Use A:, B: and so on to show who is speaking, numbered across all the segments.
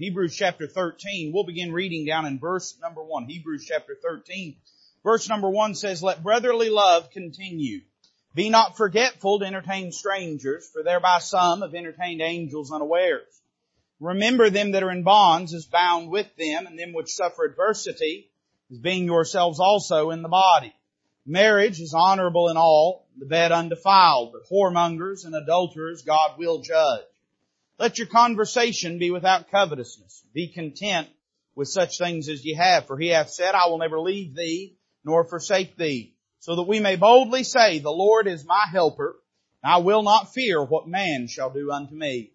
A: Hebrews chapter 13. We'll begin reading down in verse number 1. Hebrews chapter 13. Verse number 1 says, Let brotherly love continue. Be not forgetful to entertain strangers, for thereby some have entertained angels unawares. Remember them that are in bonds as bound with them, and them which suffer adversity, as being yourselves also in the body. Marriage is honorable in all, the bed undefiled, but whoremongers and adulterers God will judge. Let your conversation be without covetousness. Be content with such things as ye have, for he hath said, I will never leave thee nor forsake thee, so that we may boldly say, the Lord is my helper, I will not fear what man shall do unto me.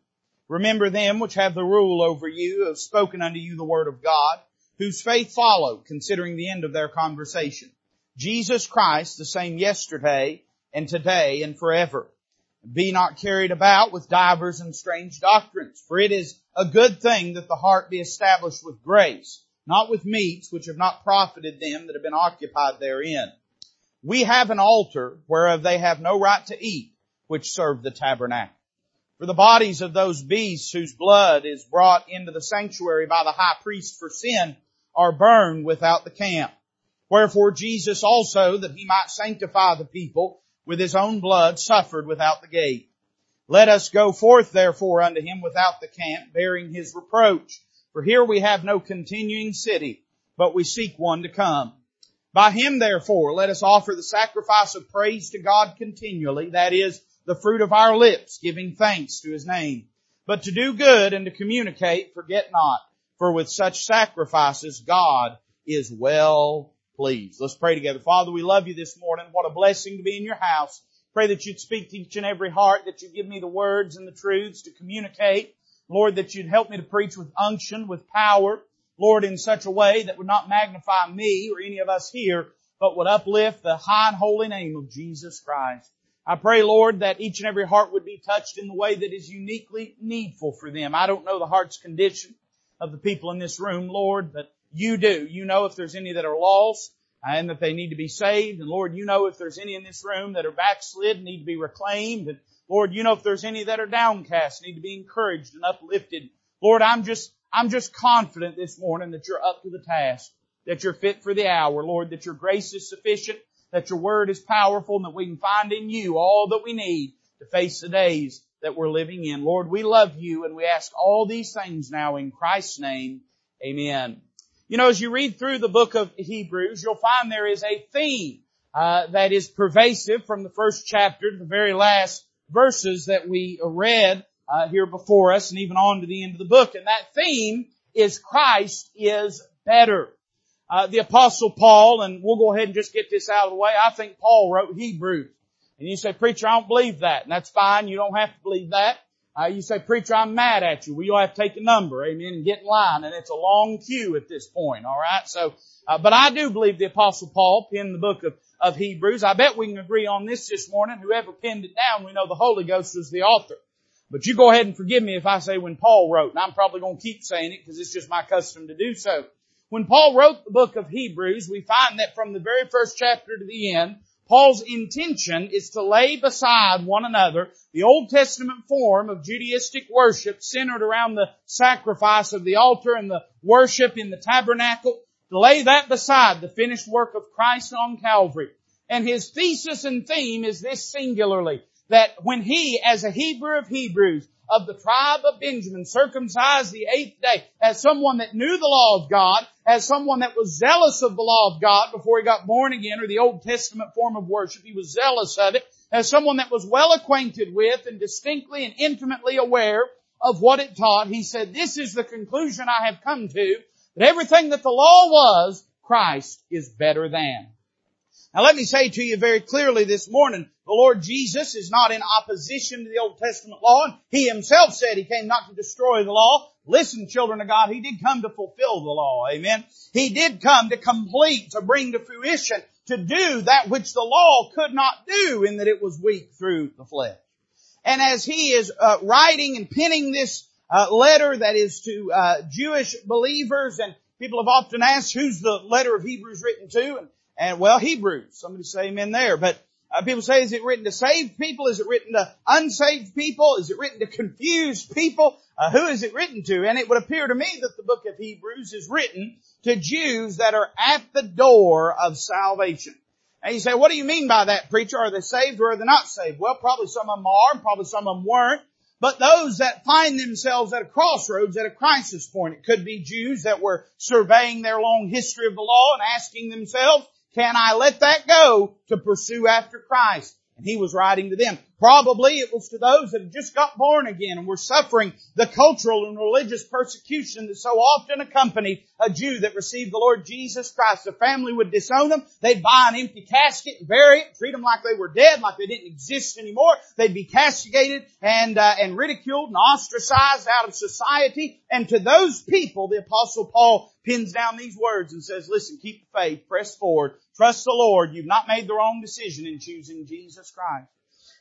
A: Remember them which have the rule over you, who have spoken unto you the word of God, whose faith follow, considering the end of their conversation. Jesus Christ, the same yesterday and today and forever. Be not carried about with divers and strange doctrines, for it is a good thing that the heart be established with grace, not with meats which have not profited them that have been occupied therein. We have an altar whereof they have no right to eat, which serve the tabernacle. For the bodies of those beasts whose blood is brought into the sanctuary by the high priest for sin are burned without the camp. Wherefore Jesus also, that he might sanctify the people, with his own blood suffered without the gate. Let us go forth therefore unto him without the camp, bearing his reproach. For here we have no continuing city, but we seek one to come. By him therefore let us offer the sacrifice of praise to God continually, that is, the fruit of our lips, giving thanks to his name. But to do good and to communicate, forget not, for with such sacrifices God is well pleased. Let's pray together. Father, we love you this morning. What a blessing to be in your house. Pray that you'd speak to each and every heart, that you'd give me the words and the truths to communicate. Lord, that you'd help me to preach with unction, with power. Lord, in such a way that would not magnify me or any of us here, but would uplift the high and holy name of Jesus Christ. I pray, Lord, that each and every heart would be touched in the way that is uniquely needful for them. I don't know the heart's condition of the people in this room, Lord, but you do. You know if there's any that are lost and that they need to be saved. And Lord, you know if there's any in this room that are backslid, need to be reclaimed. And Lord, you know if there's any that are downcast, need to be encouraged and uplifted. Lord, I'm just, I'm just confident this morning that you're up to the task, that you're fit for the hour, Lord, that your grace is sufficient, that your word is powerful, and that we can find in you all that we need to face the days that we're living in. Lord, we love you and we ask all these things now in Christ's name. Amen. You know, as you read through the book of Hebrews, you'll find there is a theme uh, that is pervasive from the first chapter to the very last verses that we read uh, here before us, and even on to the end of the book. And that theme is Christ is better. Uh, the apostle Paul, and we'll go ahead and just get this out of the way. I think Paul wrote Hebrews. And you say, preacher, I don't believe that. And that's fine. You don't have to believe that. Uh, you say, preacher, I'm mad at you. Well, you'll have to take a number, amen, and get in line. And it's a long queue at this point, alright? So, uh, but I do believe the apostle Paul penned the book of, of Hebrews. I bet we can agree on this this morning. Whoever penned it down, we know the Holy Ghost was the author. But you go ahead and forgive me if I say when Paul wrote, and I'm probably going to keep saying it because it's just my custom to do so. When Paul wrote the book of Hebrews, we find that from the very first chapter to the end, Paul's intention is to lay beside one another the Old Testament form of Judaistic worship centered around the sacrifice of the altar and the worship in the tabernacle, to lay that beside the finished work of Christ on Calvary. And his thesis and theme is this singularly, that when he, as a Hebrew of Hebrews, of the tribe of Benjamin, circumcised the eighth day, as someone that knew the law of God, as someone that was zealous of the law of God before he got born again, or the Old Testament form of worship, he was zealous of it, as someone that was well acquainted with and distinctly and intimately aware of what it taught, he said, this is the conclusion I have come to, that everything that the law was, Christ is better than. Now let me say to you very clearly this morning, the Lord Jesus is not in opposition to the Old Testament law. And he himself said he came not to destroy the law. Listen, children of God, he did come to fulfill the law. Amen. He did come to complete, to bring to fruition, to do that which the law could not do in that it was weak through the flesh. And as he is uh, writing and penning this uh, letter that is to uh, Jewish believers, and people have often asked who's the letter of Hebrews written to, and and well, Hebrews. Somebody say amen there. But, Uh, people say, is it written to saved people? Is it written to unsaved people? Is it written to confused people? Uh, who is it written to? And it would appear to me that the book of Hebrews is written to Jews that are at the door of salvation. And you say, what do you mean by that, preacher? Are they saved or are they not saved? Well, probably some of them are, probably some of them weren't. But those that find themselves at a crossroads, at a crisis point, it could be Jews that were surveying their long history of the law and asking themselves, can I let that go to pursue after Christ? And he was writing to them. Probably it was to those that had just got born again and were suffering the cultural and religious persecution that so often accompanied a Jew that received the Lord Jesus Christ. The family would disown them. They'd buy an empty casket and bury it, treat them like they were dead, like they didn't exist anymore. They'd be castigated and uh, and ridiculed and ostracized out of society. And to those people, the Apostle Paul pins down these words and says, "Listen, keep the faith, press forward, trust the Lord. You've not made the wrong decision in choosing Jesus Christ."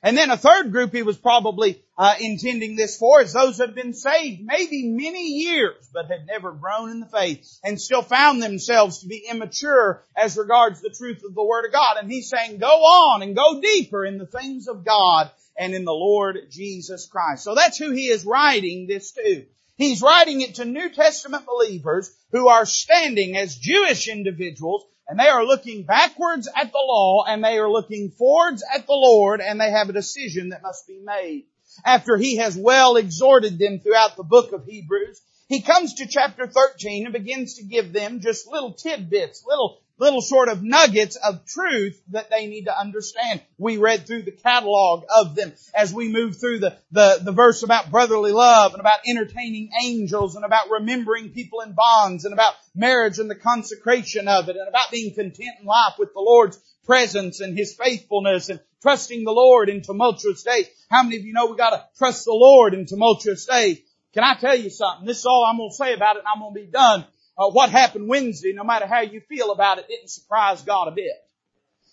A: And then a third group he was probably uh, intending this for is those that have been saved maybe many years but had never grown in the faith and still found themselves to be immature as regards the truth of the Word of God. And he's saying go on and go deeper in the things of God and in the Lord Jesus Christ. So that's who he is writing this to. He's writing it to New Testament believers who are standing as Jewish individuals and they are looking backwards at the law and they are looking forwards at the Lord and they have a decision that must be made. After he has well exhorted them throughout the book of Hebrews, he comes to chapter 13 and begins to give them just little tidbits, little little sort of nuggets of truth that they need to understand. We read through the catalog of them as we move through the, the, the verse about brotherly love and about entertaining angels and about remembering people in bonds and about marriage and the consecration of it and about being content in life with the Lord's presence and His faithfulness and trusting the Lord in tumultuous days. How many of you know we gotta trust the Lord in tumultuous days? Can I tell you something? This is all I'm gonna say about it and I'm gonna be done uh, what happened Wednesday, no matter how you feel about it, didn't surprise God a bit.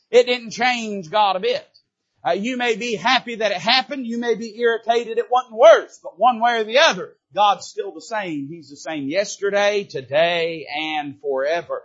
A: It didn't change God a bit. Uh, you may be happy that it happened. You may be irritated it wasn't worse. But one way or the other, God's still the same. He's the same yesterday, today, and forever.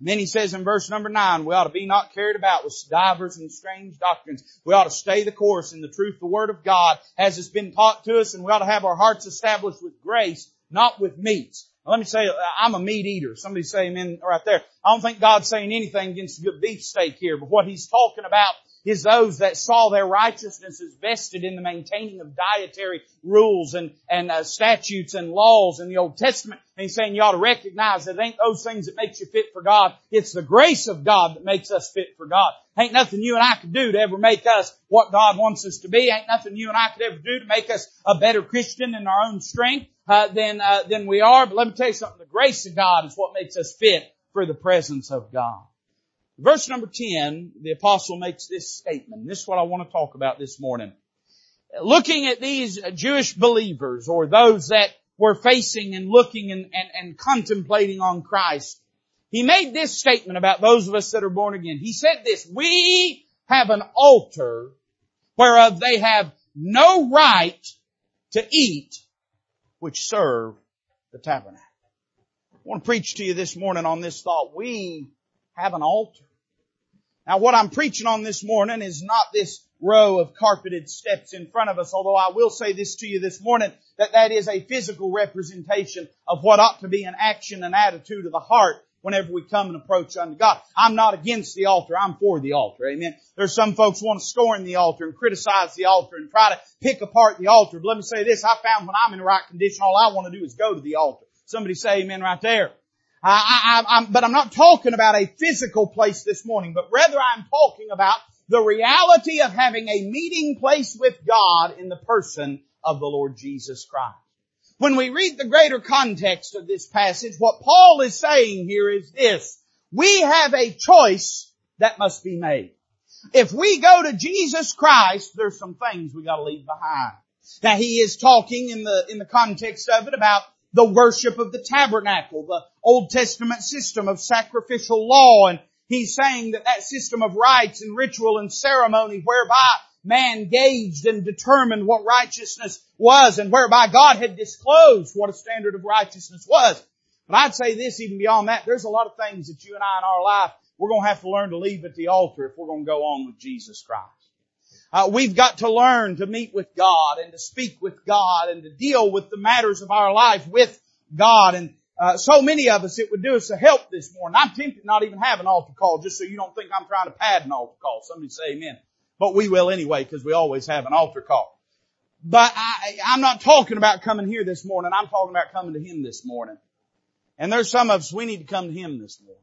A: And then he says in verse number nine, we ought to be not carried about with divers and strange doctrines. We ought to stay the course in the truth the Word of God as it's been taught to us, and we ought to have our hearts established with grace, not with meats. Let me say, I'm a meat eater. Somebody say amen right there. I don't think God's saying anything against a good beef steak here, but what He's talking about is those that saw their righteousness as vested in the maintaining of dietary rules and, and uh, statutes and laws in the Old Testament. And he's saying you ought to recognize that it ain't those things that makes you fit for God. It's the grace of God that makes us fit for God. Ain't nothing you and I could do to ever make us what God wants us to be. Ain't nothing you and I could ever do to make us a better Christian in our own strength uh, than uh, than we are. But let me tell you something: the grace of God is what makes us fit for the presence of God. Verse number 10, the apostle makes this statement. This is what I want to talk about this morning. Looking at these Jewish believers or those that were facing and looking and, and, and contemplating on Christ, he made this statement about those of us that are born again. He said this, we have an altar whereof they have no right to eat which serve the tabernacle. I want to preach to you this morning on this thought. We have an altar. Now what I'm preaching on this morning is not this row of carpeted steps in front of us, although I will say this to you this morning, that that is a physical representation of what ought to be an action and attitude of the heart whenever we come and approach unto God. I'm not against the altar. I'm for the altar. Amen. There's some folks want to scorn the altar and criticize the altar and try to pick apart the altar. But let me say this. I found when I'm in the right condition, all I want to do is go to the altar. Somebody say amen right there. I, I, I'm, but I'm not talking about a physical place this morning, but rather I'm talking about the reality of having a meeting place with God in the person of the Lord Jesus Christ. When we read the greater context of this passage, what Paul is saying here is this. We have a choice that must be made. If we go to Jesus Christ, there's some things we gotta leave behind. Now he is talking in the, in the context of it about the worship of the tabernacle, the Old Testament system of sacrificial law. And he's saying that that system of rites and ritual and ceremony whereby man gauged and determined what righteousness was and whereby God had disclosed what a standard of righteousness was. But I'd say this even beyond that, there's a lot of things that you and I in our life, we're going to have to learn to leave at the altar if we're going to go on with Jesus Christ. Uh, we've got to learn to meet with God and to speak with God and to deal with the matters of our life with God. And uh, so many of us, it would do us a help this morning. I'm tempted not even have an altar call just so you don't think I'm trying to pad an altar call. Somebody say amen. But we will anyway because we always have an altar call. But I, I'm not talking about coming here this morning. I'm talking about coming to Him this morning. And there's some of us, we need to come to Him this morning.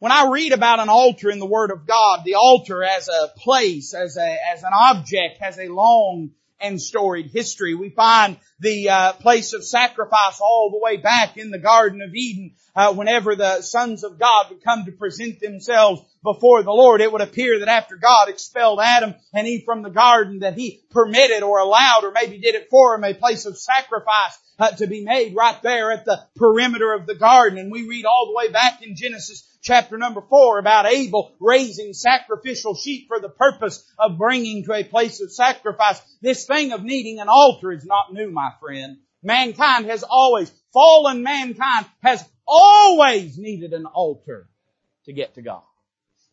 A: When I read about an altar in the Word of God, the altar as a place, as a, as an object, has a long and storied history. We find the uh, place of sacrifice all the way back in the Garden of Eden. Uh, whenever the sons of God would come to present themselves before the Lord, it would appear that after God expelled Adam and Eve from the garden, that He permitted or allowed or maybe did it for him a place of sacrifice uh, to be made right there at the perimeter of the garden. And we read all the way back in Genesis chapter number four about Abel raising sacrificial sheep for the purpose of bringing to a place of sacrifice. This thing of needing an altar is not new, my friend. Mankind has always, fallen mankind has always needed an altar to get to God.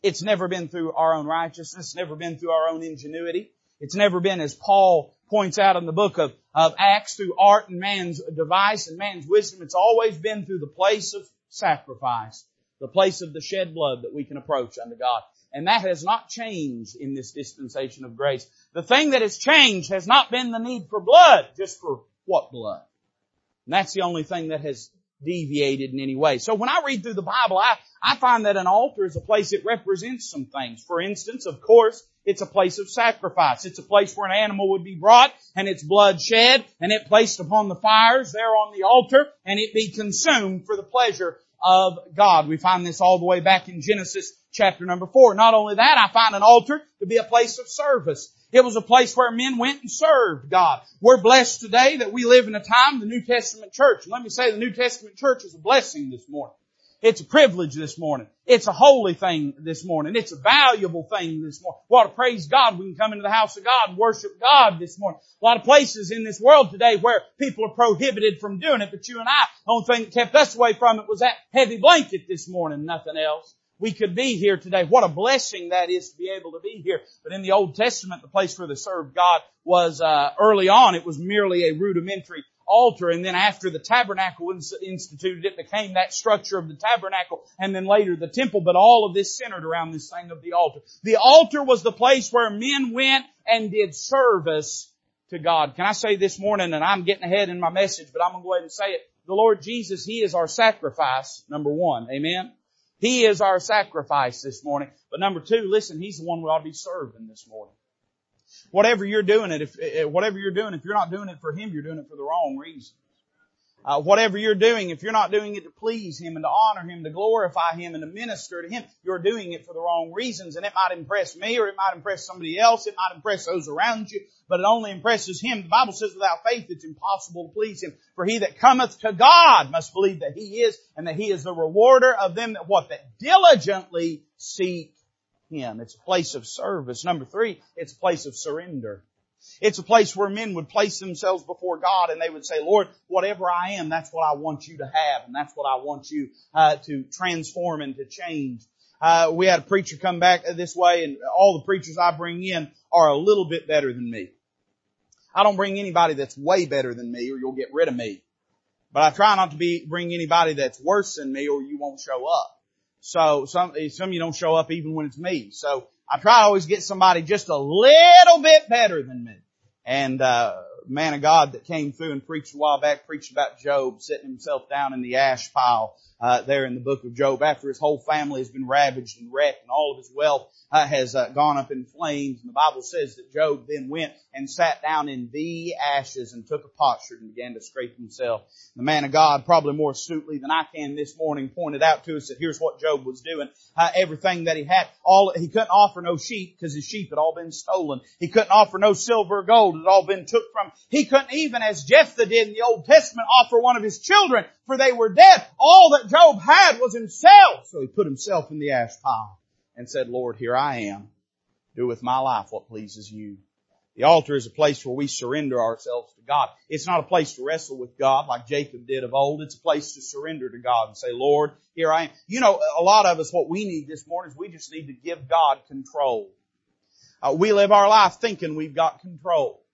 A: It's never been through our own righteousness, never been through our own ingenuity. It's never been, as Paul points out in the book of, of Acts, through art and man's device and man's wisdom. It's always been through the place of sacrifice the place of the shed blood that we can approach unto God. And that has not changed in this dispensation of grace. The thing that has changed has not been the need for blood, just for what blood? And that's the only thing that has deviated in any way. So when I read through the Bible, I, I find that an altar is a place that represents some things. For instance, of course, it's a place of sacrifice. It's a place where an animal would be brought and its blood shed and it placed upon the fires there on the altar and it be consumed for the pleasure of God. We find this all the way back in Genesis chapter number four. Not only that, I find an altar to be a place of service. It was a place where men went and served God. We're blessed today that we live in a time, the New Testament church. Let me say the New Testament church is a blessing this morning. It's a privilege this morning. It's a holy thing this morning. It's a valuable thing this morning. We ought to praise God. We can come into the house of God and worship God this morning. A lot of places in this world today where people are prohibited from doing it, but you and I, the only thing that kept us away from it was that heavy blanket this morning, nothing else. We could be here today. What a blessing that is to be able to be here. But in the Old Testament, the place where they served God was uh, early on. It was merely a rudimentary altar and then after the tabernacle was instituted, it became that structure of the tabernacle and then later the temple, but all of this centered around this thing of the altar. The altar was the place where men went and did service to God. Can I say this morning, and I'm getting ahead in my message, but I'm going to go ahead and say it. The Lord Jesus, He is our sacrifice, number one. Amen? He is our sacrifice this morning. But number two, listen, He's the one we ought to be serving this morning. Whatever you're doing it, if, eh, whatever you're doing, if you're not doing it for Him, you're doing it for the wrong reasons. Uh, whatever you're doing, if you're not doing it to please Him and to honor Him, to glorify Him and to minister to Him, you're doing it for the wrong reasons. And it might impress me or it might impress somebody else. It might impress those around you, but it only impresses Him. The Bible says without faith it's impossible to please Him. For he that cometh to God must believe that He is and that He is the rewarder of them that what? That diligently seek him. It's a place of service. Number three, it's a place of surrender. It's a place where men would place themselves before God and they would say, Lord, whatever I am, that's what I want you to have and that's what I want you uh, to transform and to change. Uh, we had a preacher come back this way and all the preachers I bring in are a little bit better than me. I don't bring anybody that's way better than me or you'll get rid of me. But I try not to be, bring anybody that's worse than me or you won't show up. So some, some of you don't show up even when it's me. So I try to always get somebody just a little bit better than me. And, uh, man of God that came through and preached a while back, preached about Job sitting himself down in the ash pile, uh, there in the book of Job after his whole family has been ravaged and wrecked and all of his wealth uh, has uh, gone up in flames. And the Bible says that Job then went and sat down in the ashes and took a potsherd and began to scrape himself. The man of God, probably more astutely than I can this morning, pointed out to us that here's what Job was doing. Uh, everything that he had, all he couldn't offer no sheep because his sheep had all been stolen. He couldn't offer no silver or gold; it had all been took from. He couldn't even, as Jephthah did in the Old Testament, offer one of his children, for they were dead. All that Job had was himself, so he put himself in the ash pile and said, Lord, here I am. Do with my life what pleases you. The altar is a place where we surrender ourselves to God. It's not a place to wrestle with God like Jacob did of old. It's a place to surrender to God and say, Lord, here I am. You know, a lot of us, what we need this morning is we just need to give God control. Uh, we live our life thinking we've got control.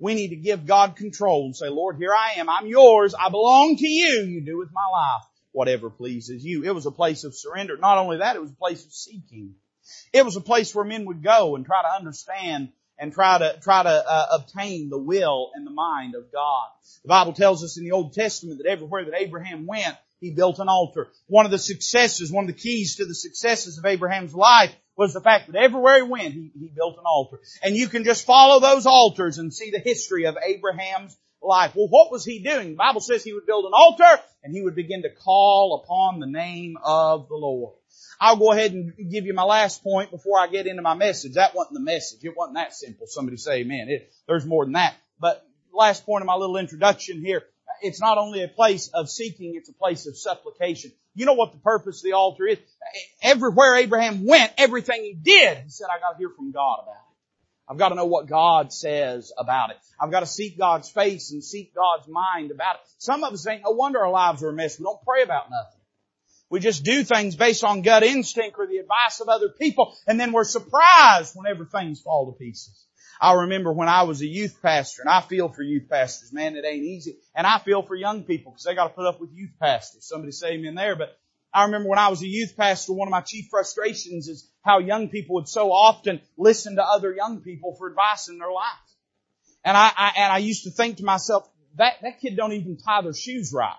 A: We need to give God control and say, Lord, here I am. I'm yours. I belong to you. You do with my life whatever pleases you. It was a place of surrender. Not only that, it was a place of seeking. It was a place where men would go and try to understand and try to try to uh, obtain the will and the mind of God. The Bible tells us in the Old Testament that everywhere that Abraham went, he built an altar. One of the successes, one of the keys to the successes of Abraham's life was the fact that everywhere he went, he, he built an altar. And you can just follow those altars and see the history of Abraham's life. Well, what was he doing? The Bible says he would build an altar and he would begin to call upon the name of the Lord. I'll go ahead and give you my last point before I get into my message. That wasn't the message. It wasn't that simple. Somebody say amen. It, there's more than that. But last point of my little introduction here. It's not only a place of seeking, it's a place of supplication. You know what the purpose of the altar is? Everywhere Abraham went, everything he did, he said, I gotta hear from God about it. I've got to know what God says about it. I've got to seek God's face and seek God's mind about it. Some of us think, no wonder our lives are a mess. We don't pray about nothing. We just do things based on gut instinct or the advice of other people, and then we're surprised whenever things fall to pieces. I remember when I was a youth pastor, and I feel for youth pastors, man, it ain't easy. And I feel for young people because they got to put up with youth pastors. Somebody say amen there, but I remember when I was a youth pastor, one of my chief frustrations is how young people would so often listen to other young people for advice in their life. And I, I and I used to think to myself, that, that kid don't even tie their shoes right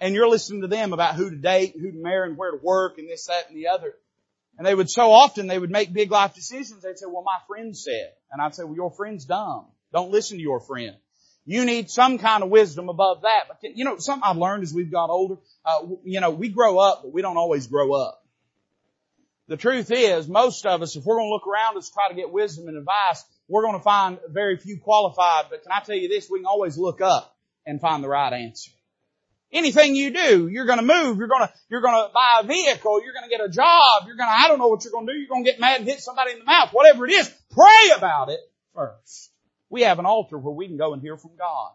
A: and you're listening to them about who to date, who to marry, and where to work, and this, that, and the other. And they would so often they would make big life decisions. They'd say, "Well, my friend said," and I'd say, "Well, your friend's dumb. Don't listen to your friend. You need some kind of wisdom above that." But you know, something I've learned as we've got older. Uh, you know, we grow up, but we don't always grow up. The truth is, most of us, if we're going to look around us, try to get wisdom and advice, we're going to find very few qualified. But can I tell you this? We can always look up and find the right answer. Anything you do, you're gonna move, you're gonna, you're gonna buy a vehicle, you're gonna get a job, you're gonna, I don't know what you're gonna do, you're gonna get mad and hit somebody in the mouth, whatever it is, pray about it first. We have an altar where we can go and hear from God.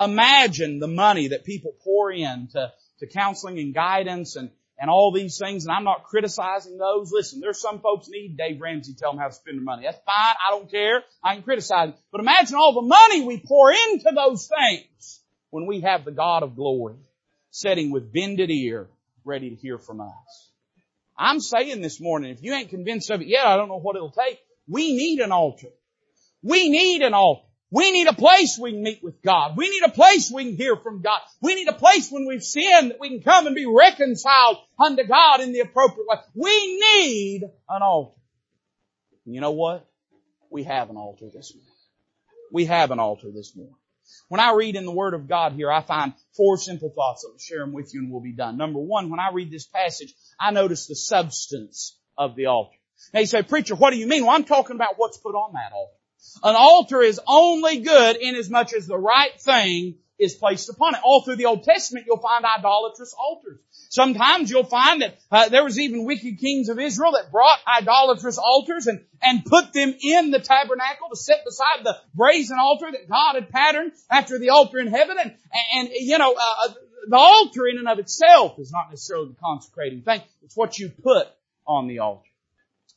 A: Imagine the money that people pour in to, to counseling and guidance and, and all these things, and I'm not criticizing those. Listen, there's some folks need Dave Ramsey tell them how to spend their money. That's fine. I don't care. I can criticize them. But imagine all the money we pour into those things when we have the God of glory sitting with bended ear ready to hear from us. I'm saying this morning, if you ain't convinced of it yet, I don't know what it'll take. We need an altar. We need an altar. We need a place we can meet with God. We need a place we can hear from God. We need a place when we've sinned that we can come and be reconciled unto God in the appropriate way. We need an altar. And you know what? We have an altar this morning. We have an altar this morning. When I read in the Word of God here, I find four simple thoughts. I'll share them with you and we'll be done. Number one, when I read this passage, I notice the substance of the altar. Now you say, preacher, what do you mean? Well, I'm talking about what's put on that altar. An altar is only good in as much as the right thing is placed upon it. All through the Old Testament, you'll find idolatrous altars. Sometimes you'll find that uh, there was even wicked kings of Israel that brought idolatrous altars and, and put them in the tabernacle to sit beside the brazen altar that God had patterned after the altar in heaven. And, and you know, uh, the altar in and of itself is not necessarily the consecrating thing. It's what you put on the altar.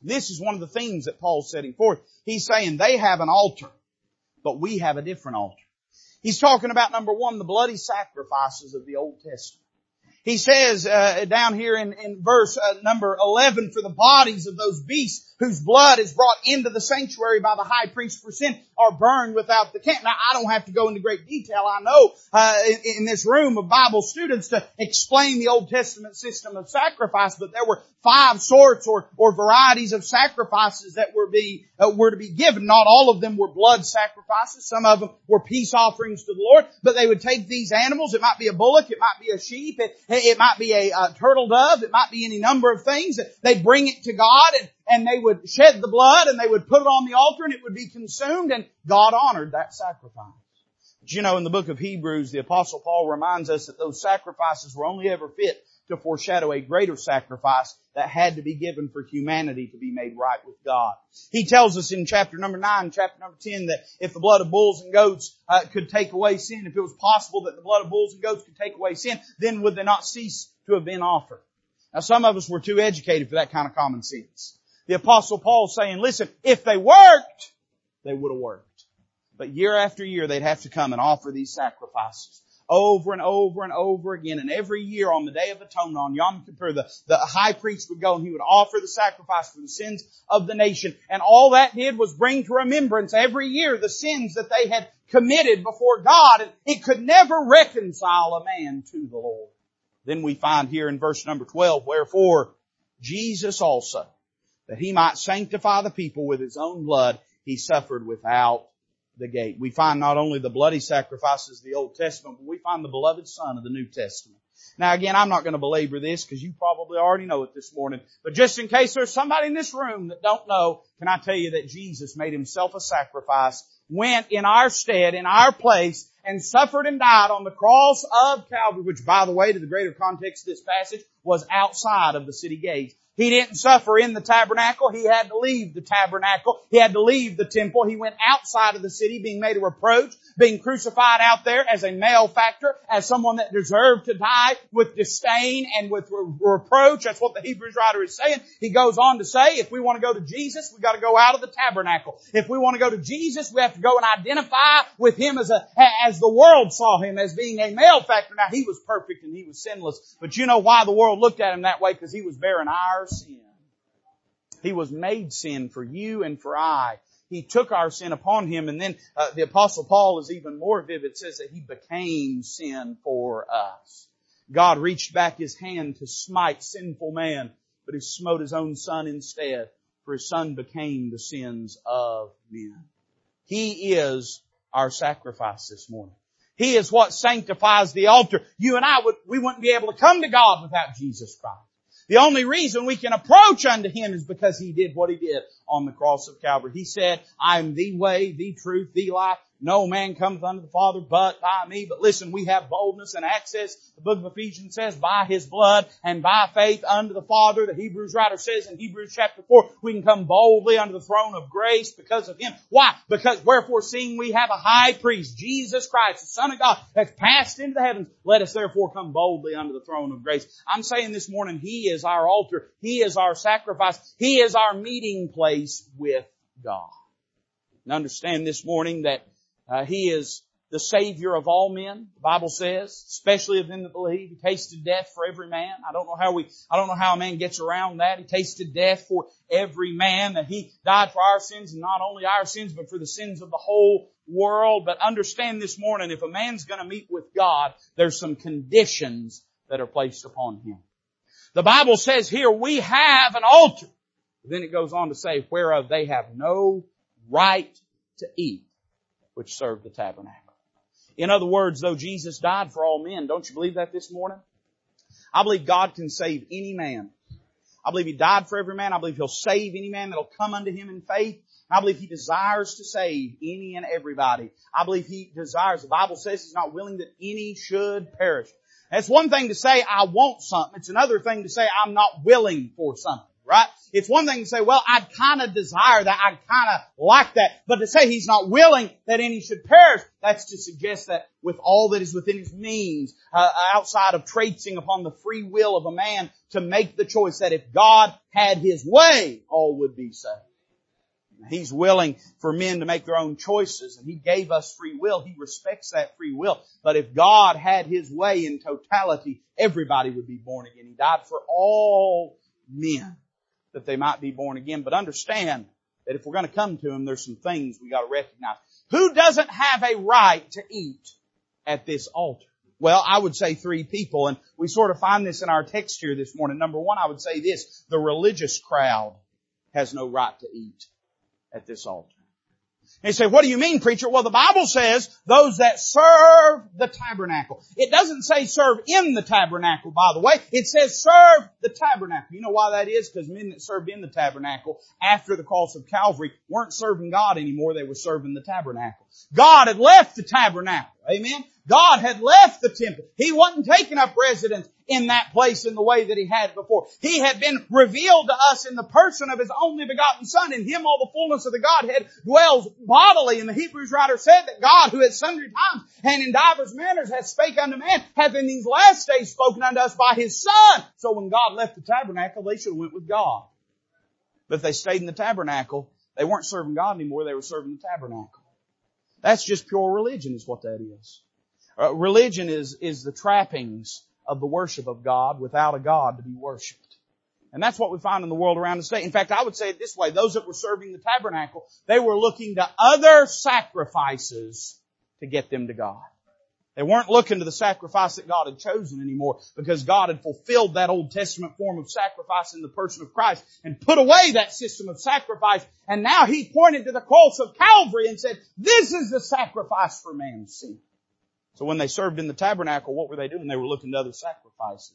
A: This is one of the themes that Paul's setting forth. He's saying they have an altar, but we have a different altar. He's talking about number one, the bloody sacrifices of the Old Testament. He says uh, down here in, in verse uh, number 11, for the bodies of those beasts whose blood is brought into the sanctuary by the high priest for sin are burned without the camp. Now, I don't have to go into great detail. I know uh, in, in, this room of Bible students to explain the Old Testament system of sacrifice, but there were five sorts or, or varieties of sacrifices that were be uh, were to be given. Not all of them were blood sacrifices. Some of them were peace offerings to the Lord. But they would take these animals. It might be a bullock. It might be a sheep. It, it might be a, a turtle dove. It might be any number of things. They bring it to God and and they would shed the blood and they would put it on the altar and it would be consumed and God honored that sacrifice. But you know, in the book of Hebrews, the apostle Paul reminds us that those sacrifices were only ever fit to foreshadow a greater sacrifice that had to be given for humanity to be made right with God. He tells us in chapter number 9, chapter number 10 that if the blood of bulls and goats uh, could take away sin, if it was possible that the blood of bulls and goats could take away sin, then would they not cease to have been offered? Now some of us were too educated for that kind of common sense. The apostle Paul saying, listen, if they worked, they would have worked. But year after year, they'd have to come and offer these sacrifices over and over and over again. And every year on the Day of Atonement, on Yom Kippur, the, the high priest would go and he would offer the sacrifice for the sins of the nation. And all that did was bring to remembrance every year the sins that they had committed before God. And it could never reconcile a man to the Lord. Then we find here in verse number 12, wherefore Jesus also, that he might sanctify the people with his own blood, he suffered without the gate. We find not only the bloody sacrifices of the Old Testament, but we find the beloved Son of the New Testament. Now again, I'm not going to belabor this because you probably already know it this morning, but just in case there's somebody in this room that don't know, can I tell you that Jesus made himself a sacrifice, went in our stead, in our place, and suffered and died on the cross of Calvary, which by the way, to the greater context of this passage, was outside of the city gates. He didn't suffer in the tabernacle. He had to leave the tabernacle. He had to leave the temple. He went outside of the city being made a reproach, being crucified out there as a malefactor, as someone that deserved to die with disdain and with re- reproach. That's what the Hebrews writer is saying. He goes on to say, if we want to go to Jesus, we got to go out of the tabernacle. If we want to go to Jesus, we have to go and identify with Him as a, as the world saw Him as being a malefactor. Now He was perfect and He was sinless, but you know why the world looked at Him that way? Because He was bearing our sin. He was made sin for you and for I. He took our sin upon him and then uh, the apostle Paul is even more vivid, says that he became sin for us. God reached back his hand to smite sinful man, but he smote his own son instead, for his son became the sins of men. He is our sacrifice this morning. He is what sanctifies the altar. You and I would, we wouldn't be able to come to God without Jesus Christ. The only reason we can approach unto Him is because He did what He did on the cross of Calvary. He said, I am the way, the truth, the life. No man cometh unto the Father but by me. But listen, we have boldness and access. The book of Ephesians says, by His blood and by faith unto the Father. The Hebrews writer says in Hebrews chapter 4, we can come boldly unto the throne of grace because of Him. Why? Because wherefore seeing we have a high priest, Jesus Christ, the Son of God, has passed into the heavens, let us therefore come boldly unto the throne of grace. I'm saying this morning, He is our altar. He is our sacrifice. He is our meeting place with God. And understand this morning that uh, he is the Savior of all men, the Bible says, especially of them that believe. He tasted death for every man. I don't know how we, I don't know how a man gets around that. He tasted death for every man, that He died for our sins, and not only our sins, but for the sins of the whole world. But understand this morning, if a man's gonna meet with God, there's some conditions that are placed upon him. The Bible says here, we have an altar. Then it goes on to say, whereof they have no right to eat which served the tabernacle. In other words, though Jesus died for all men, don't you believe that this morning? I believe God can save any man. I believe He died for every man. I believe He'll save any man that'll come unto Him in faith. I believe He desires to save any and everybody. I believe He desires, the Bible says He's not willing that any should perish. That's one thing to say, I want something. It's another thing to say, I'm not willing for something right? It's one thing to say, well, I'd kind of desire that, I'd kind of like that, but to say he's not willing that any should perish, that's to suggest that with all that is within his means, uh, outside of traipsing upon the free will of a man to make the choice that if God had his way, all would be saved. He's willing for men to make their own choices and He gave us free will. He respects that free will. But if God had His way in totality, everybody would be born again. He died for all men that they might be born again. But understand that if we're going to come to Him, there's some things we got to recognize. Who doesn't have a right to eat at this altar? Well, I would say three people, and we sort of find this in our text here this morning. Number one, I would say this, the religious crowd has no right to eat at this altar. And you say, what do you mean, preacher? Well, the Bible says those that serve the tabernacle. It doesn't say serve in the tabernacle, by the way. It says serve the tabernacle. You know why that is? Because men that served in the tabernacle after the cross of Calvary weren't serving God anymore. They were serving the tabernacle. God had left the tabernacle. Amen. God had left the temple. He wasn't taking up residence in that place in the way that He had before. He had been revealed to us in the person of His only begotten Son. In Him all the fullness of the Godhead dwells bodily. And the Hebrews writer said that God, who at sundry times and in divers manners hath spake unto man, hath in these last days spoken unto us by His Son. So when God left the tabernacle, they should have went with God. But if they stayed in the tabernacle, they weren't serving God anymore, they were serving the tabernacle. That's just pure religion is what that is. Uh, religion is, is the trappings of the worship of God without a God to be worshiped. And that's what we find in the world around us today. In fact, I would say it this way. Those that were serving the tabernacle, they were looking to other sacrifices to get them to God. They weren't looking to the sacrifice that God had chosen anymore because God had fulfilled that Old Testament form of sacrifice in the person of Christ and put away that system of sacrifice. And now He pointed to the cross of Calvary and said, this is the sacrifice for man's sin. So when they served in the tabernacle, what were they doing? They were looking to other sacrifices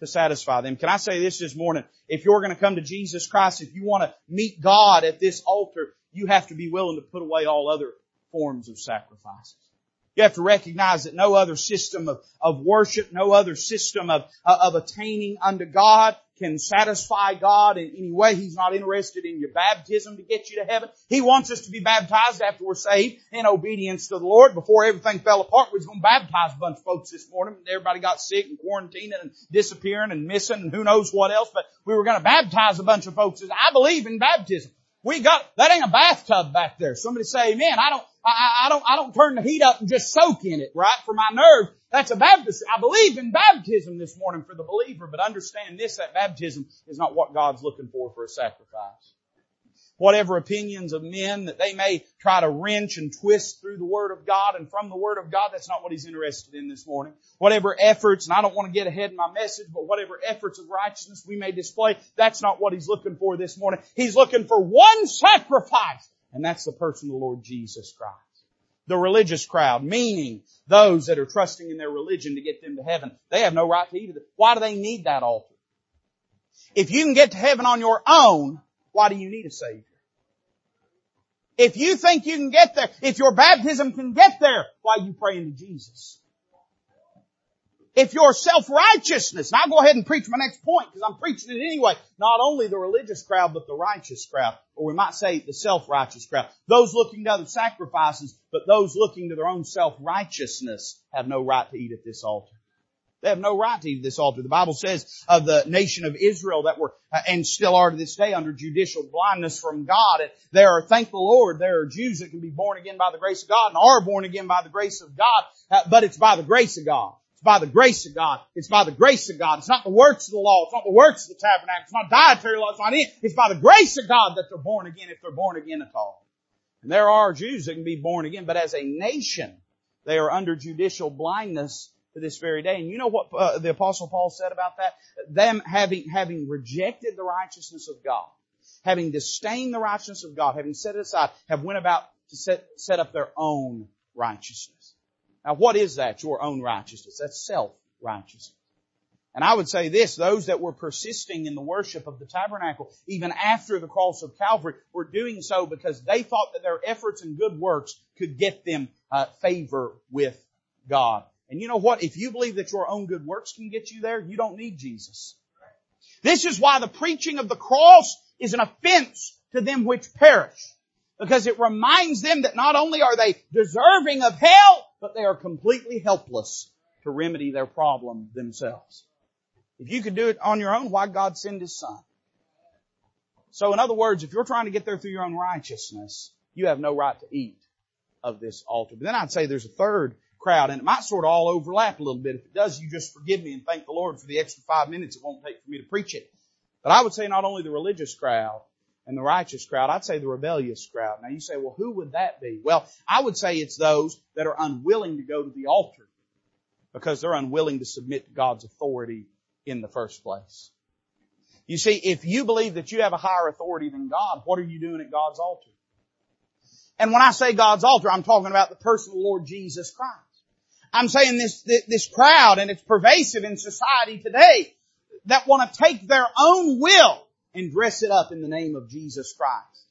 A: to satisfy them. Can I say this this morning? If you're going to come to Jesus Christ, if you want to meet God at this altar, you have to be willing to put away all other forms of sacrifices. You have to recognize that no other system of, of worship, no other system of, of attaining unto God can satisfy God in any way. He's not interested in your baptism to get you to heaven. He wants us to be baptized after we're saved in obedience to the Lord. Before everything fell apart, we was going to baptize a bunch of folks this morning. Everybody got sick and quarantining and disappearing and missing and who knows what else, but we were going to baptize a bunch of folks. I believe in baptism. We got, that ain't a bathtub back there. Somebody say amen. I don't, I, I don't, I don't turn the heat up and just soak in it, right? For my nerves. That's a baptism. I believe in baptism this morning for the believer, but understand this, that baptism is not what God's looking for for a sacrifice. Whatever opinions of men that they may try to wrench and twist through the Word of God and from the Word of God, that's not what He's interested in this morning. Whatever efforts, and I don't want to get ahead in my message, but whatever efforts of righteousness we may display, that's not what He's looking for this morning. He's looking for one sacrifice and that's the person of the Lord Jesus Christ. The religious crowd, meaning those that are trusting in their religion to get them to heaven, they have no right to it. Why do they need that altar? If you can get to heaven on your own, why do you need a Savior? If you think you can get there, if your baptism can get there, why are you praying to Jesus? If your self-righteousness, and I'll go ahead and preach my next point because I'm preaching it anyway, not only the religious crowd, but the righteous crowd, or we might say the self-righteous crowd. Those looking to other sacrifices, but those looking to their own self-righteousness have no right to eat at this altar. They have no right to eat at this altar. The Bible says of the nation of Israel that were, uh, and still are to this day, under judicial blindness from God. And there are, thank the Lord, there are Jews that can be born again by the grace of God and are born again by the grace of God, uh, but it's by the grace of God by the grace of God. It's by the grace of God. It's not the works of the law. It's not the works of the tabernacle. It's not dietary law. It's not it. It's by the grace of God that they're born again if they're born again at all. And there are Jews that can be born again, but as a nation, they are under judicial blindness to this very day. And you know what uh, the apostle Paul said about that? Them having, having rejected the righteousness of God, having disdained the righteousness of God, having set it aside, have went about to set, set up their own righteousness. Now what is that? Your own righteousness. That's self-righteousness. And I would say this, those that were persisting in the worship of the tabernacle, even after the cross of Calvary, were doing so because they thought that their efforts and good works could get them uh, favor with God. And you know what? If you believe that your own good works can get you there, you don't need Jesus. This is why the preaching of the cross is an offense to them which perish. Because it reminds them that not only are they deserving of hell, but they are completely helpless to remedy their problem themselves. If you could do it on your own, why God send His Son? So in other words, if you're trying to get there through your own righteousness, you have no right to eat of this altar. But then I'd say there's a third crowd, and it might sort of all overlap a little bit. If it does, you just forgive me and thank the Lord for the extra five minutes it won't take for me to preach it. But I would say not only the religious crowd, and the righteous crowd, I'd say the rebellious crowd. Now you say, well, who would that be? Well, I would say it's those that are unwilling to go to the altar because they're unwilling to submit to God's authority in the first place. You see, if you believe that you have a higher authority than God, what are you doing at God's altar? And when I say God's altar, I'm talking about the person of the Lord Jesus Christ. I'm saying this, this crowd, and it's pervasive in society today, that want to take their own will and dress it up in the name of Jesus Christ.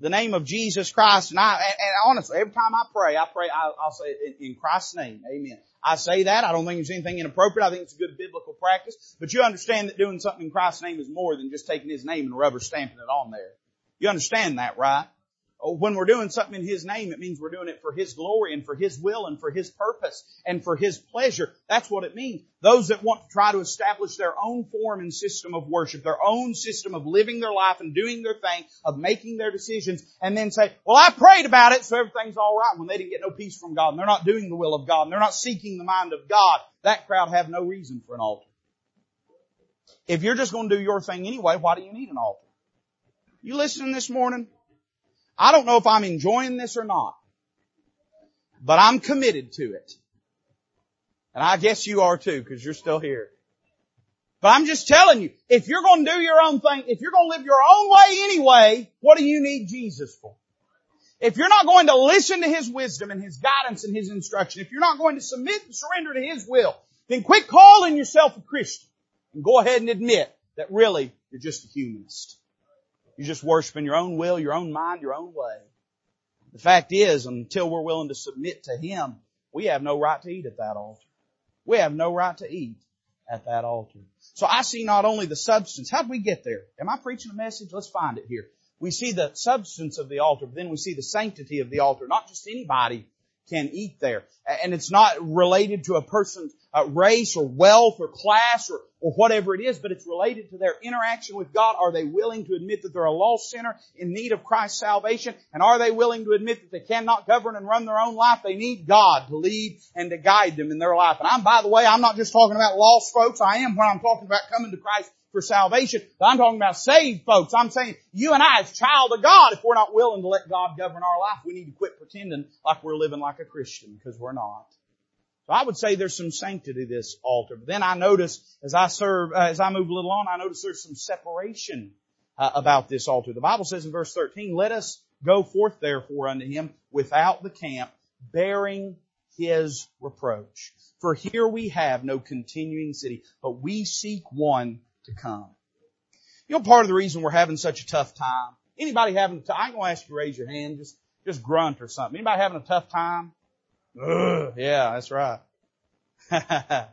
A: The name of Jesus Christ, and I, and, honestly, every time I pray, I pray, I, will say in, in Christ's name, amen. I say that, I don't think there's anything inappropriate, I think it's a good biblical practice, but you understand that doing something in Christ's name is more than just taking His name and rubber stamping it on there. You understand that, right? Oh, when we're doing something in His name, it means we're doing it for His glory and for His will and for His purpose and for His pleasure. That's what it means. Those that want to try to establish their own form and system of worship, their own system of living their life and doing their thing, of making their decisions, and then say, well, I prayed about it, so everything's alright when they didn't get no peace from God and they're not doing the will of God and they're not seeking the mind of God. That crowd have no reason for an altar. If you're just going to do your thing anyway, why do you need an altar? You listening this morning? I don't know if I'm enjoying this or not, but I'm committed to it. And I guess you are too, because you're still here. But I'm just telling you, if you're going to do your own thing, if you're going to live your own way anyway, what do you need Jesus for? If you're not going to listen to His wisdom and His guidance and His instruction, if you're not going to submit and surrender to His will, then quit calling yourself a Christian and go ahead and admit that really you're just a humanist. You're just worshiping your own will, your own mind, your own way. The fact is, until we're willing to submit to Him, we have no right to eat at that altar. We have no right to eat at that altar. So I see not only the substance. How did we get there? Am I preaching a message? Let's find it here. We see the substance of the altar, but then we see the sanctity of the altar. Not just anybody can eat there. And it's not related to a person's uh, race or wealth or class or, or whatever it is, but it's related to their interaction with God. Are they willing to admit that they're a lost sinner in need of Christ's salvation? And are they willing to admit that they cannot govern and run their own life? They need God to lead and to guide them in their life. And I'm, by the way, I'm not just talking about lost folks. I am when I'm talking about coming to Christ for salvation, but I'm talking about saved folks. I'm saying you and I as child of God, if we're not willing to let God govern our life, we need to quit pretending like we're living like a Christian because we're not. So I would say there's some sanctity this altar. But then I notice as I serve, uh, as I move a little on, I notice there's some separation uh, about this altar. The Bible says in verse 13, let us go forth therefore unto him without the camp, bearing his reproach. For here we have no continuing city, but we seek one to come. You know, part of the reason we're having such a tough time. Anybody having a tough, I ain't gonna ask you to raise your hand, just, just grunt or something. Anybody having a tough time? Ugh, yeah, that's right.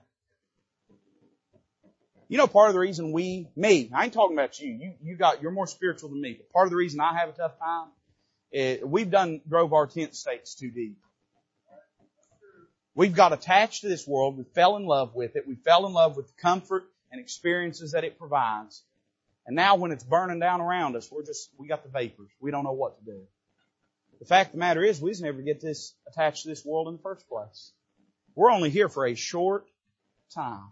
A: you know, part of the reason we, me, I ain't talking about you. You, you got, you're more spiritual than me. But part of the reason I have a tough time, is we've done, drove our tent stakes too deep. We've got attached to this world. We fell in love with it. We fell in love with the comfort and experiences that it provides. And now when it's burning down around us, we're just, we got the vapors. We don't know what to do. The fact of the matter is, we just never get this attached to this world in the first place. We're only here for a short time.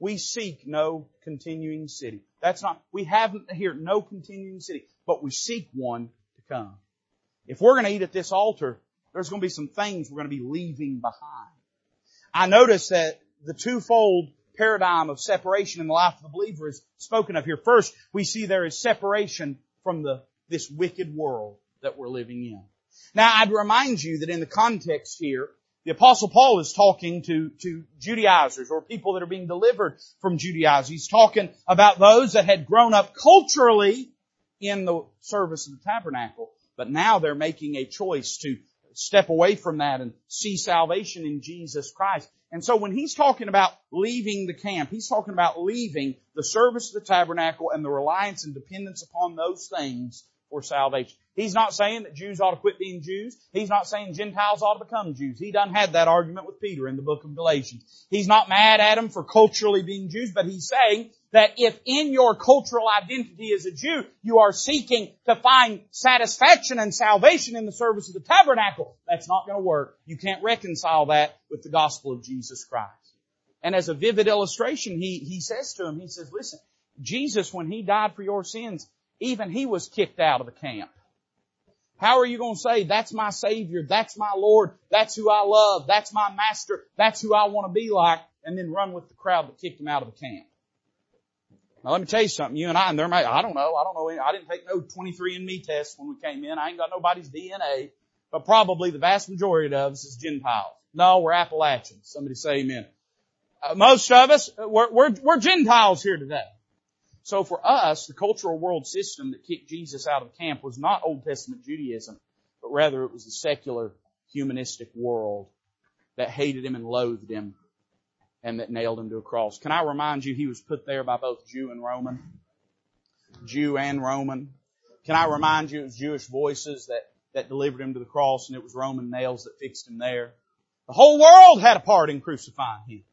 A: We seek no continuing city. That's not, we haven't here no continuing city, but we seek one to come. If we're going to eat at this altar, there's going to be some things we're going to be leaving behind. I notice that the twofold paradigm of separation in the life of the believer is spoken of here. First, we see there is separation from the, this wicked world that we're living in. Now, I'd remind you that in the context here, the apostle Paul is talking to, to Judaizers or people that are being delivered from Judaizers. He's talking about those that had grown up culturally in the service of the tabernacle, but now they're making a choice to step away from that and see salvation in Jesus Christ. And so when he's talking about leaving the camp, he's talking about leaving the service of the tabernacle and the reliance and dependence upon those things for salvation. He's not saying that Jews ought to quit being Jews. He's not saying Gentiles ought to become Jews. He done had that argument with Peter in the book of Galatians. He's not mad at him for culturally being Jews, but he's saying that if in your cultural identity as a Jew, you are seeking to find satisfaction and salvation in the service of the tabernacle, that's not going to work. You can't reconcile that with the gospel of Jesus Christ. And as a vivid illustration, he, he says to him, he says, listen, Jesus, when he died for your sins, even he was kicked out of the camp. How are you going to say, that's my Savior, that's my Lord, that's who I love, that's my Master, that's who I want to be like, and then run with the crowd that kicked him out of the camp? Now let me tell you something, you and I, and there may, I don't know, I don't know, I didn't take no 23andMe test when we came in, I ain't got nobody's DNA, but probably the vast majority of us is Gentiles. No, we're Appalachians. Somebody say amen. Uh, most of us, we're, we're, we're Gentiles here today. So for us, the cultural world system that kicked Jesus out of camp was not Old Testament Judaism, but rather it was the secular humanistic world that hated him and loathed him and that nailed him to a cross. Can I remind you he was put there by both Jew and Roman? Jew and Roman. Can I remind you it was Jewish voices that that delivered him to the cross and it was Roman nails that fixed him there. The whole world had a part in crucifying him.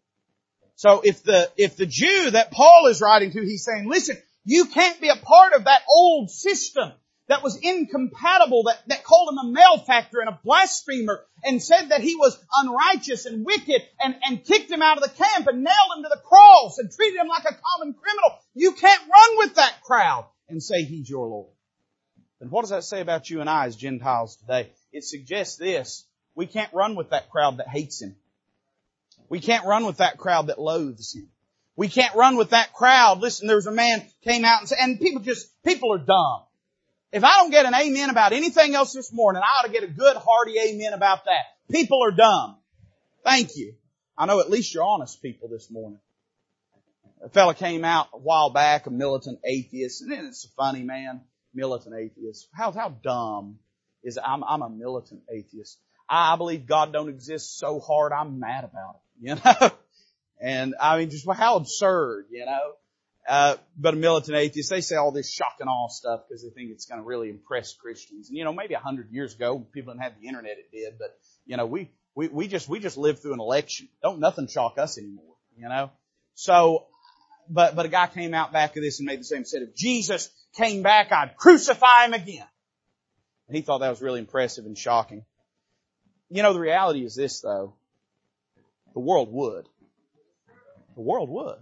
A: So if the, if the Jew that Paul is writing to, he's saying, listen, you can't be a part of that old system that was incompatible, that, that called him a malefactor and a blasphemer and said that he was unrighteous and wicked and, and kicked him out of the camp and nailed him to the cross and treated him like a common criminal. You can't run with that crowd and say he's your Lord. Then what does that say about you and I as Gentiles today? It suggests this. We can't run with that crowd that hates him. We can't run with that crowd that loathes him. We can't run with that crowd. Listen, there was a man came out and said, and people just, people are dumb. If I don't get an amen about anything else this morning, I ought to get a good hearty amen about that. People are dumb. Thank you. I know at least you're honest people this morning. A fella came out a while back, a militant atheist, and it's a funny man, militant atheist. How, how dumb is, I'm, I'm a militant atheist. I believe God don't exist so hard I'm mad about it, you know? And I mean, just how absurd, you know? Uh, but a militant atheist, they say all this shock and awe stuff because they think it's going to really impress Christians. And you know, maybe a hundred years ago, people didn't have the internet, it did, but you know, we, we, we just, we just lived through an election. Don't nothing shock us anymore, you know? So, but, but a guy came out back of this and made the same said, if Jesus came back, I'd crucify him again. And he thought that was really impressive and shocking. You know, the reality is this though. The world would. The world would.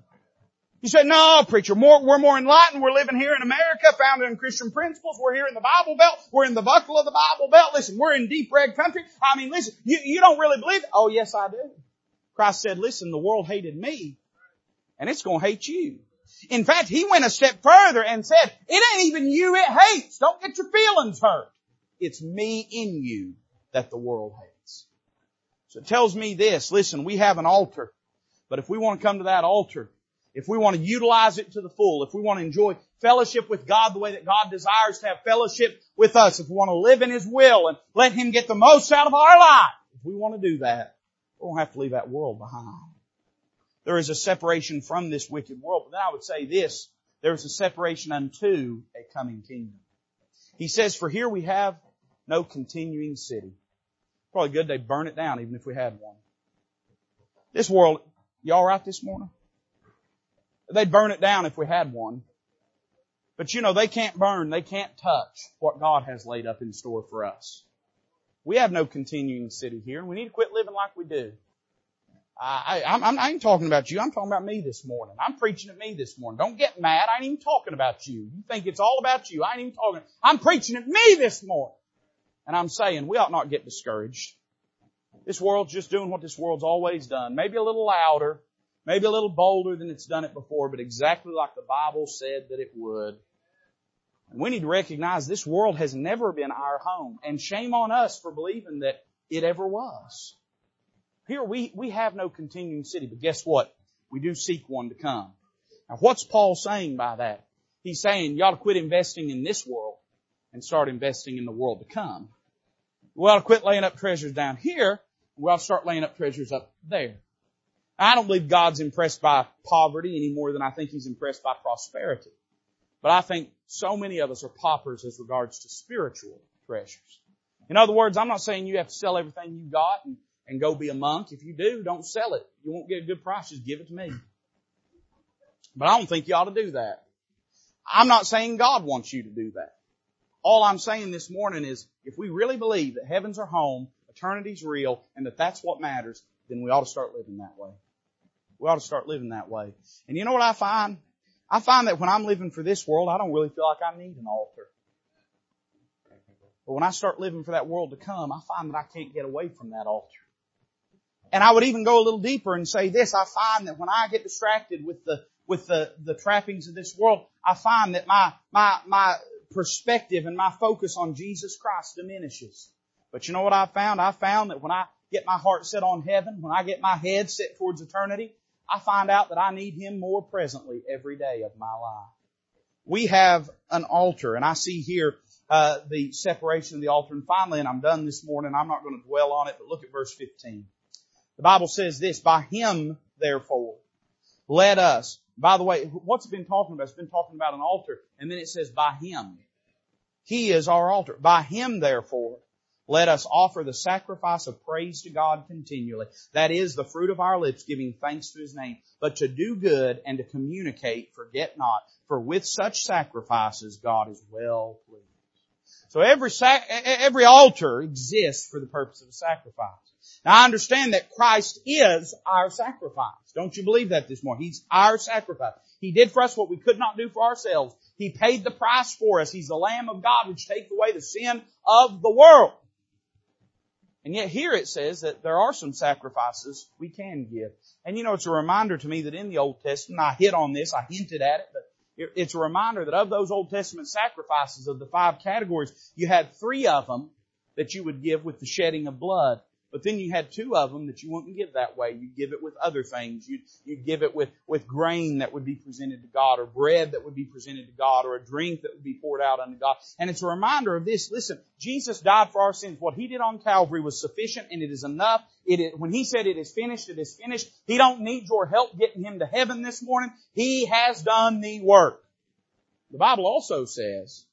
A: You say, no, preacher, more, we're more enlightened. We're living here in America, founded in Christian principles. We're here in the Bible Belt. We're in the buckle of the Bible Belt. Listen, we're in deep red country. I mean, listen, you, you don't really believe it? Oh, yes, I do. Christ said, listen, the world hated me, and it's gonna hate you. In fact, he went a step further and said, it ain't even you it hates. Don't get your feelings hurt. It's me in you that the world hates. So it tells me this, listen, we have an altar, but if we want to come to that altar, if we want to utilize it to the full, if we want to enjoy fellowship with God the way that God desires to have fellowship with us, if we want to live in His will and let Him get the most out of our life, if we want to do that, we won't have to leave that world behind. There is a separation from this wicked world, but then I would say this, there is a separation unto a coming kingdom. He says, for here we have no continuing city. Probably good They'd burn it down even if we had one. This world, you alright this morning? They'd burn it down if we had one. But you know, they can't burn, they can't touch what God has laid up in store for us. We have no continuing city here, and we need to quit living like we do. I, I, I'm, I ain't talking about you. I'm talking about me this morning. I'm preaching at me this morning. Don't get mad. I ain't even talking about you. You think it's all about you. I ain't even talking. I'm preaching at me this morning. And I'm saying we ought not get discouraged. This world's just doing what this world's always done. Maybe a little louder, Maybe a little bolder than it's done it before, but exactly like the Bible said that it would. And we need to recognize this world has never been our home. And shame on us for believing that it ever was. Here we, we have no continuing city, but guess what? We do seek one to come. Now what's Paul saying by that? He's saying you ought to quit investing in this world and start investing in the world to come. We ought to quit laying up treasures down here. We ought to start laying up treasures up there. I don't believe God's impressed by poverty any more than I think He's impressed by prosperity. But I think so many of us are paupers as regards to spiritual treasures. In other words, I'm not saying you have to sell everything you got and, and go be a monk. If you do, don't sell it. You won't get a good price. Just give it to me. But I don't think you ought to do that. I'm not saying God wants you to do that. All I'm saying this morning is if we really believe that heaven's our home, eternity's real, and that that's what matters, then we ought to start living that way. We ought to start living that way. And you know what I find? I find that when I'm living for this world, I don't really feel like I need an altar. But when I start living for that world to come, I find that I can't get away from that altar. And I would even go a little deeper and say this, I find that when I get distracted with the, with the, the trappings of this world, I find that my, my, my perspective and my focus on Jesus Christ diminishes. But you know what I found? I found that when I get my heart set on heaven, when I get my head set towards eternity, I find out that I need Him more presently every day of my life. We have an altar, and I see here uh, the separation of the altar. And finally, and I'm done this morning, I'm not going to dwell on it, but look at verse 15. The Bible says this, by Him, therefore, let us. By the way, what's it been talking about? It's been talking about an altar, and then it says by Him. He is our altar. By Him, therefore, let us offer the sacrifice of praise to God continually. That is the fruit of our lips giving thanks to His name. But to do good and to communicate, forget not, for with such sacrifices God is well pleased. So every, sac- every altar exists for the purpose of a sacrifice. Now I understand that Christ is our sacrifice. Don't you believe that this morning? He's our sacrifice. He did for us what we could not do for ourselves. He paid the price for us. He's the Lamb of God which takes away the sin of the world. And yet here it says that there are some sacrifices we can give. And you know, it's a reminder to me that in the Old Testament, I hit on this, I hinted at it, but it's a reminder that of those Old Testament sacrifices of the five categories, you had three of them that you would give with the shedding of blood. But then you had two of them that you wouldn't give that way. You'd give it with other things. You'd, you'd give it with, with grain that would be presented to God or bread that would be presented to God or a drink that would be poured out unto God. And it's a reminder of this. Listen, Jesus died for our sins. What He did on Calvary was sufficient and it is enough. It is, when He said it is finished, it is finished. He don't need your help getting Him to heaven this morning. He has done the work. The Bible also says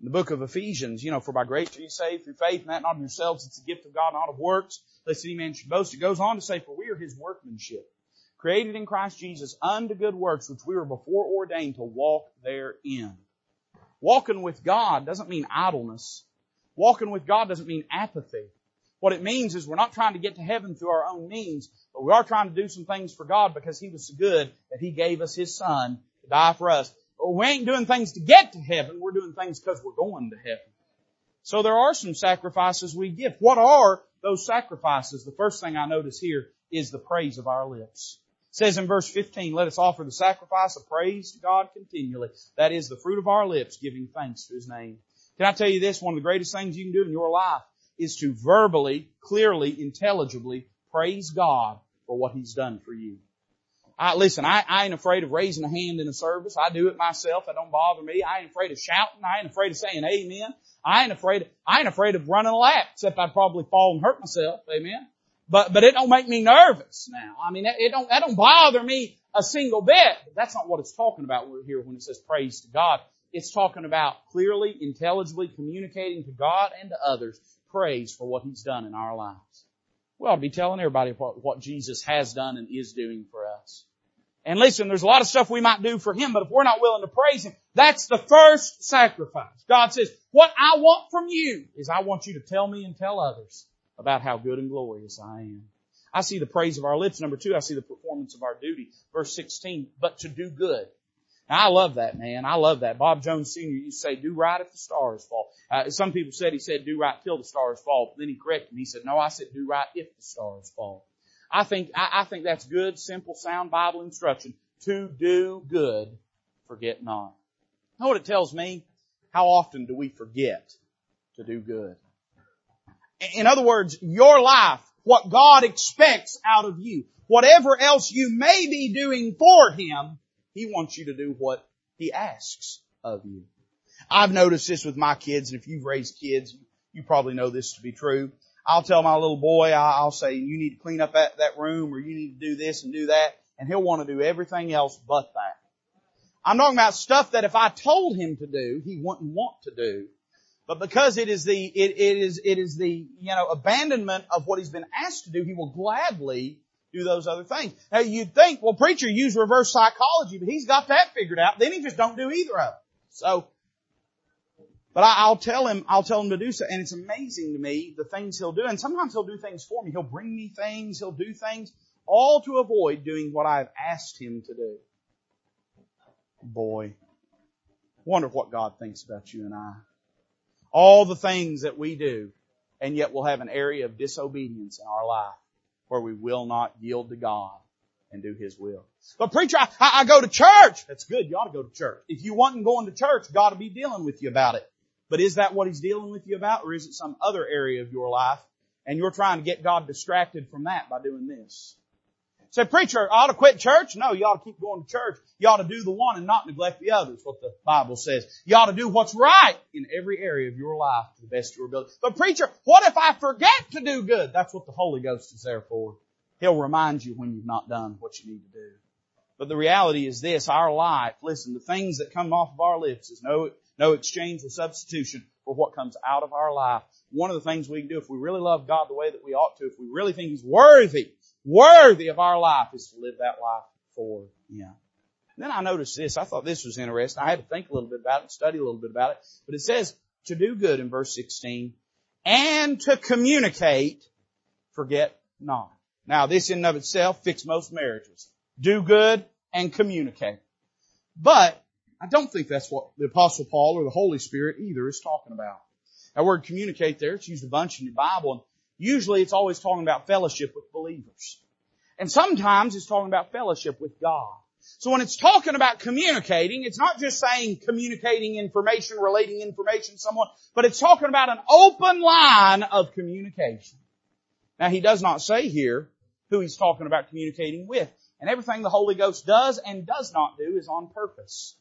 A: in the book of Ephesians, you know, for by grace are you saved through faith, and that not of yourselves, it's a gift of God, not of works, lest any man should boast. It goes on to say, for we are his workmanship, created in Christ Jesus unto good works, which we were before ordained to walk therein. Walking with God doesn't mean idleness. Walking with God doesn't mean apathy. What it means is we're not trying to get to heaven through our own means, but we are trying to do some things for God because He was so good that He gave us His Son to die for us we ain't doing things to get to heaven. We're doing things because we're going to heaven. So there are some sacrifices we give. What are those sacrifices? The first thing I notice here is the praise of our lips. It says in verse 15, let us offer the sacrifice of praise to God continually. That is the fruit of our lips giving thanks to His name. Can I tell you this? One of the greatest things you can do in your life is to verbally, clearly, intelligibly praise God for what He's done for you. I, listen, I, I ain't afraid of raising a hand in a service. I do it myself. That don't bother me. I ain't afraid of shouting. I ain't afraid of saying amen. I ain't afraid, I ain't afraid of running a lap, except I'd probably fall and hurt myself. Amen. But, but it don't make me nervous now. I mean, it don't, that don't bother me a single bit. But that's not what it's talking about here when it says praise to God. It's talking about clearly, intelligibly communicating to God and to others praise for what He's done in our lives. We ought to be telling everybody what, what Jesus has done and is doing for us. And listen, there's a lot of stuff we might do for Him, but if we're not willing to praise Him, that's the first sacrifice. God says, what I want from you is I want you to tell me and tell others about how good and glorious I am. I see the praise of our lips. Number two, I see the performance of our duty. Verse 16, but to do good. Now, I love that, man. I love that. Bob Jones Sr. used to say, do right if the stars fall. Uh, some people said he said, do right till the stars fall. Then he corrected me. He said, no, I said, do right if the stars fall. I think, I, I think that's good, simple, sound Bible instruction. To do good, forget not. You know what it tells me? How often do we forget to do good? In other words, your life, what God expects out of you, whatever else you may be doing for Him, He wants you to do what He asks of you. I've noticed this with my kids, and if you've raised kids, you probably know this to be true. I'll tell my little boy, I'll say, you need to clean up that, that room or you need to do this and do that. And he'll want to do everything else but that. I'm talking about stuff that if I told him to do, he wouldn't want to do. But because it is the, it, it is, it is the, you know, abandonment of what he's been asked to do, he will gladly do those other things. Now you'd think, well preacher use reverse psychology, but he's got that figured out. Then he just don't do either of them. So, but I, will tell him, I'll tell him to do so. And it's amazing to me the things he'll do. And sometimes he'll do things for me. He'll bring me things. He'll do things all to avoid doing what I've asked him to do. Boy, wonder what God thinks about you and I. All the things that we do, and yet we'll have an area of disobedience in our life where we will not yield to God and do His will. But preacher, I, I, go to church. That's good. You ought to go to church. If you wasn't going to church, God will be dealing with you about it. But is that what He's dealing with you about or is it some other area of your life and you're trying to get God distracted from that by doing this? Say, preacher, I ought to quit church? No, you ought to keep going to church. You ought to do the one and not neglect the other. others, what the Bible says. You ought to do what's right in every area of your life to the best of your ability. But preacher, what if I forget to do good? That's what the Holy Ghost is there for. He'll remind you when you've not done what you need to do. But the reality is this, our life, listen, the things that come off of our lips is no, no exchange or substitution for what comes out of our life. One of the things we can do if we really love God the way that we ought to, if we really think He's worthy, worthy of our life, is to live that life for Him. Then I noticed this. I thought this was interesting. I had to think a little bit about it, study a little bit about it. But it says to do good in verse 16 and to communicate, forget not. Now this in and of itself fits most marriages. Do good and communicate. But I don't think that's what the apostle Paul or the Holy Spirit either is talking about. That word communicate there, it's used a bunch in your Bible and usually it's always talking about fellowship with believers. And sometimes it's talking about fellowship with God. So when it's talking about communicating, it's not just saying communicating information, relating information to someone, but it's talking about an open line of communication. Now he does not say here who he's talking about communicating with. And everything the Holy Ghost does and does not do is on purpose.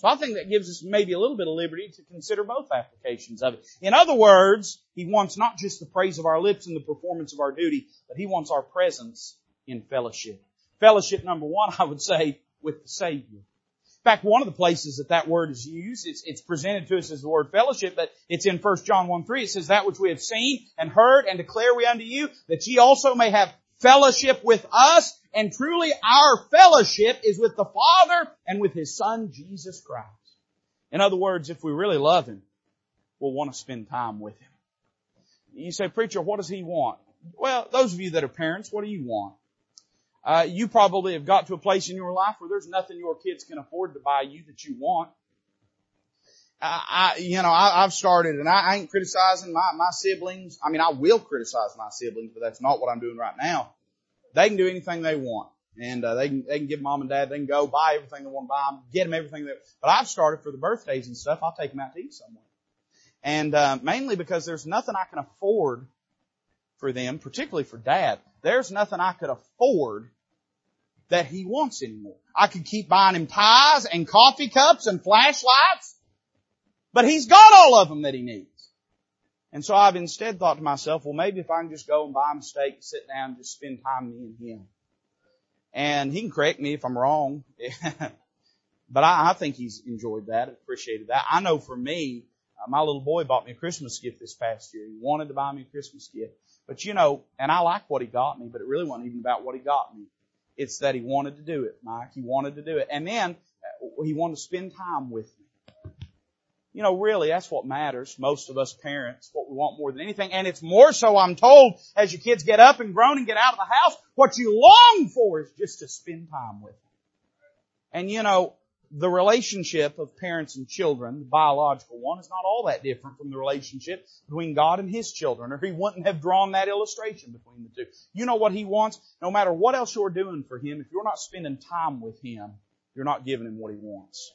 A: So I think that gives us maybe a little bit of liberty to consider both applications of it. In other words, he wants not just the praise of our lips and the performance of our duty, but he wants our presence in fellowship. Fellowship number one, I would say, with the Savior. In fact, one of the places that that word is used, it's, it's presented to us as the word fellowship, but it's in 1 John 1 3. It says, that which we have seen and heard and declare we unto you, that ye also may have fellowship with us, and truly our fellowship is with the Father and with His Son, Jesus Christ. In other words, if we really love Him, we'll want to spend time with Him. You say, preacher, what does He want? Well, those of you that are parents, what do you want? Uh, you probably have got to a place in your life where there's nothing your kids can afford to buy you that you want. I, you know, I, I've started, and I, I ain't criticizing my my siblings. I mean, I will criticize my siblings, but that's not what I'm doing right now. They can do anything they want, and uh, they can they can give mom and dad. They can go buy everything they want to buy, them, get them everything. That, but I've started for the birthdays and stuff. I'll take them out to eat somewhere, and uh, mainly because there's nothing I can afford for them, particularly for dad. There's nothing I could afford that he wants anymore. I could keep buying him ties and coffee cups and flashlights, but he's got all of them that he needs. And so I've instead thought to myself, well, maybe if I can just go and buy a steak, sit down, and just spend time me and him. And he can correct me if I'm wrong. but I, I, think he's enjoyed that, appreciated that. I know for me, uh, my little boy bought me a Christmas gift this past year. He wanted to buy me a Christmas gift. But you know, and I like what he got me, but it really wasn't even about what he got me. It's that he wanted to do it, Mike. He wanted to do it. And then uh, he wanted to spend time with. You know, really, that's what matters. Most of us parents, what we want more than anything. And it's more so, I'm told, as your kids get up and grown and get out of the house, what you long for is just to spend time with them. And you know, the relationship of parents and children, the biological one, is not all that different from the relationship between God and His children, or He wouldn't have drawn that illustration between the two. You know what He wants? No matter what else you're doing for Him, if you're not spending time with Him, you're not giving Him what He wants.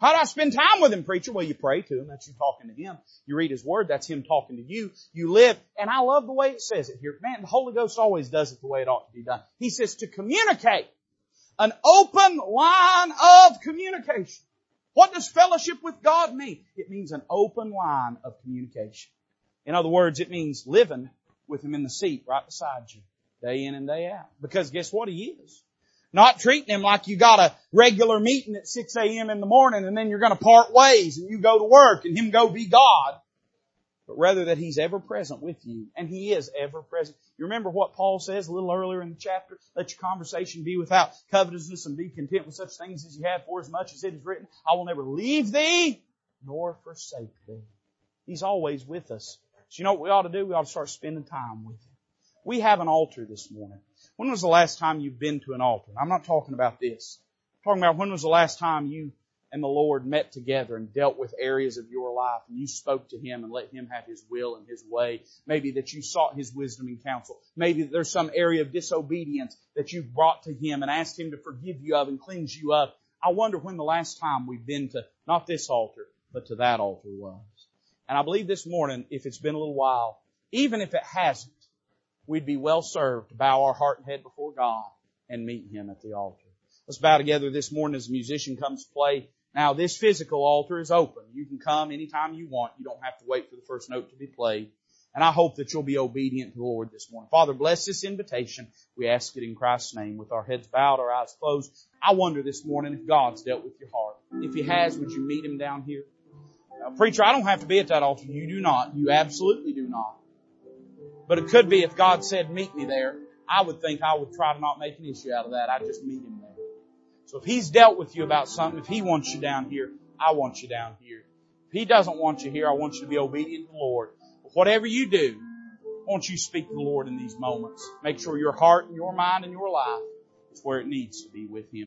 A: How do I spend time with Him, preacher? Well, you pray to Him. That's you talking to Him. You read His Word. That's Him talking to you. You live. And I love the way it says it here. Man, the Holy Ghost always does it the way it ought to be done. He says to communicate an open line of communication. What does fellowship with God mean? It means an open line of communication. In other words, it means living with Him in the seat right beside you, day in and day out. Because guess what He is? Not treating Him like you got a regular meeting at 6 a.m. in the morning and then you're gonna part ways and you go to work and Him go be God but rather that He's ever present with you. And He is ever present. You remember what Paul says a little earlier in the chapter? Let your conversation be without covetousness and be content with such things as you have for as much as it is written. I will never leave thee nor forsake thee. He's always with us. So you know what we ought to do? We ought to start spending time with Him. We have an altar this morning. When was the last time you've been to an altar? And I'm not talking about this. I'm talking about when was the last time you and the Lord met together and dealt with areas of your life and you spoke to Him and let Him have His will and His way. Maybe that you sought His wisdom and counsel. Maybe that there's some area of disobedience that you've brought to Him and asked Him to forgive you of and cleanse you of. I wonder when the last time we've been to not this altar, but to that altar was. And I believe this morning, if it's been a little while, even if it hasn't, we'd be well served to bow our heart and head before God and meet Him at the altar. Let's bow together this morning as a musician comes to play. Now this physical altar is open. You can come anytime you want. You don't have to wait for the first note to be played. And I hope that you'll be obedient to the Lord this morning. Father, bless this invitation. We ask it in Christ's name with our heads bowed, our eyes closed. I wonder this morning if God's dealt with your heart. If He has, would you meet Him down here? Now, preacher, I don't have to be at that altar. You do not. You absolutely do not. But it could be if God said, meet me there, I would think I would try to not make an issue out of that. I'd just meet him there. So if he's dealt with you about something, if he wants you down here, I want you down here. If he doesn't want you here, I want you to be obedient to the Lord. But whatever you do, won't you speak to the Lord in these moments? Make sure your heart and your mind and your life is where it needs to be with him.